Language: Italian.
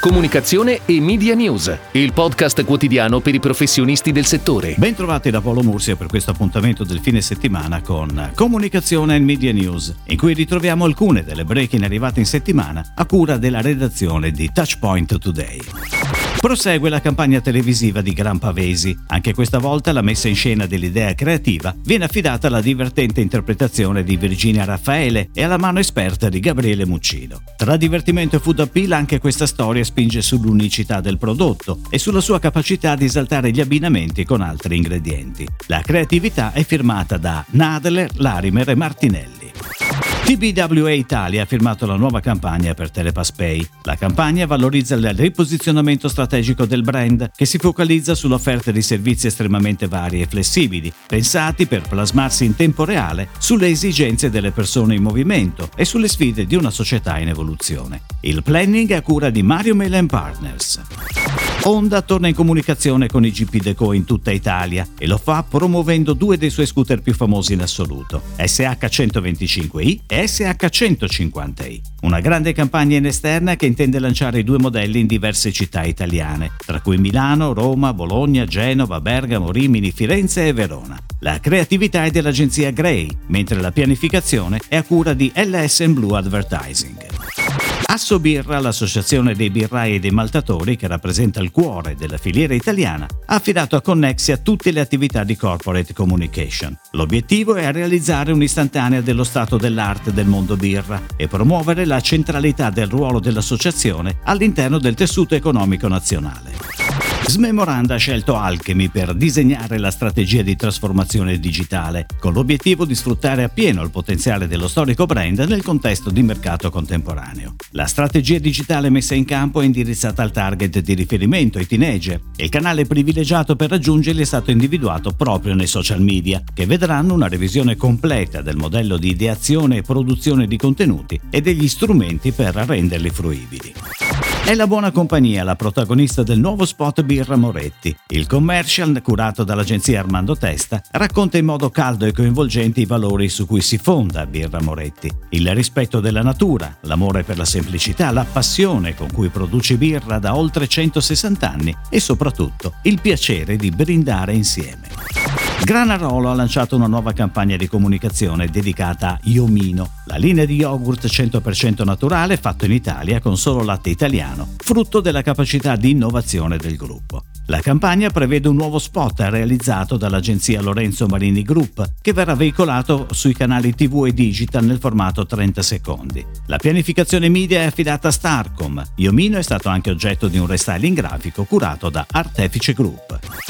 Comunicazione e Media News, il podcast quotidiano per i professionisti del settore. Bentrovati da Paolo Mursia per questo appuntamento del fine settimana con Comunicazione e Media News, in cui ritroviamo alcune delle breaking arrivate in settimana a cura della redazione di Touchpoint Today. Prosegue la campagna televisiva di Gran Pavesi. Anche questa volta la messa in scena dell'idea creativa viene affidata alla divertente interpretazione di Virginia Raffaele e alla mano esperta di Gabriele Muccino. Tra divertimento e food appeal anche questa storia spinge sull'unicità del prodotto e sulla sua capacità di esaltare gli abbinamenti con altri ingredienti. La creatività è firmata da Nadler, Larimer e Martinelli. TBWA Italia ha firmato la nuova campagna per Telepass Pay. La campagna valorizza il riposizionamento strategico del brand che si focalizza sull'offerta di servizi estremamente vari e flessibili, pensati per plasmarsi in tempo reale sulle esigenze delle persone in movimento e sulle sfide di una società in evoluzione. Il planning è a cura di Mario Melen Partners. Honda torna in comunicazione con i GP Deco in tutta Italia e lo fa promuovendo due dei suoi scooter più famosi in assoluto, SH125i e SH150i. Una grande campagna in esterna che intende lanciare i due modelli in diverse città italiane, tra cui Milano, Roma, Bologna, Genova, Bergamo, Rimini, Firenze e Verona. La creatività è dell'agenzia Grey, mentre la pianificazione è a cura di LS Blue Advertising. Assobirra, l'associazione dei birrai e dei maltatori che rappresenta il cuore della filiera italiana, ha affidato a Connexia tutte le attività di corporate communication. L'obiettivo è realizzare un'istantanea dello stato dell'arte del mondo birra e promuovere la centralità del ruolo dell'associazione all'interno del tessuto economico nazionale. Smemoranda ha scelto Alchemy per disegnare la strategia di trasformazione digitale, con l'obiettivo di sfruttare appieno il potenziale dello storico brand nel contesto di mercato contemporaneo. La strategia digitale messa in campo è indirizzata al target di riferimento, i teenager, e il canale privilegiato per raggiungerli è stato individuato proprio nei social media, che vedranno una revisione completa del modello di ideazione e produzione di contenuti e degli strumenti per renderli fruibili. È la buona compagnia la protagonista del nuovo spot Birra Moretti. Il commercial, curato dall'agenzia Armando Testa, racconta in modo caldo e coinvolgente i valori su cui si fonda Birra Moretti. Il rispetto della natura, l'amore per la semplicità, la passione con cui produce birra da oltre 160 anni e soprattutto il piacere di brindare insieme. Granarolo ha lanciato una nuova campagna di comunicazione dedicata a Iomino, la linea di yogurt 100% naturale fatto in Italia con solo latte italiano, frutto della capacità di innovazione del gruppo. La campagna prevede un nuovo spot realizzato dall'agenzia Lorenzo Marini Group, che verrà veicolato sui canali TV e digital nel formato 30 secondi. La pianificazione media è affidata a Starcom. Iomino è stato anche oggetto di un restyling grafico curato da Artefice Group.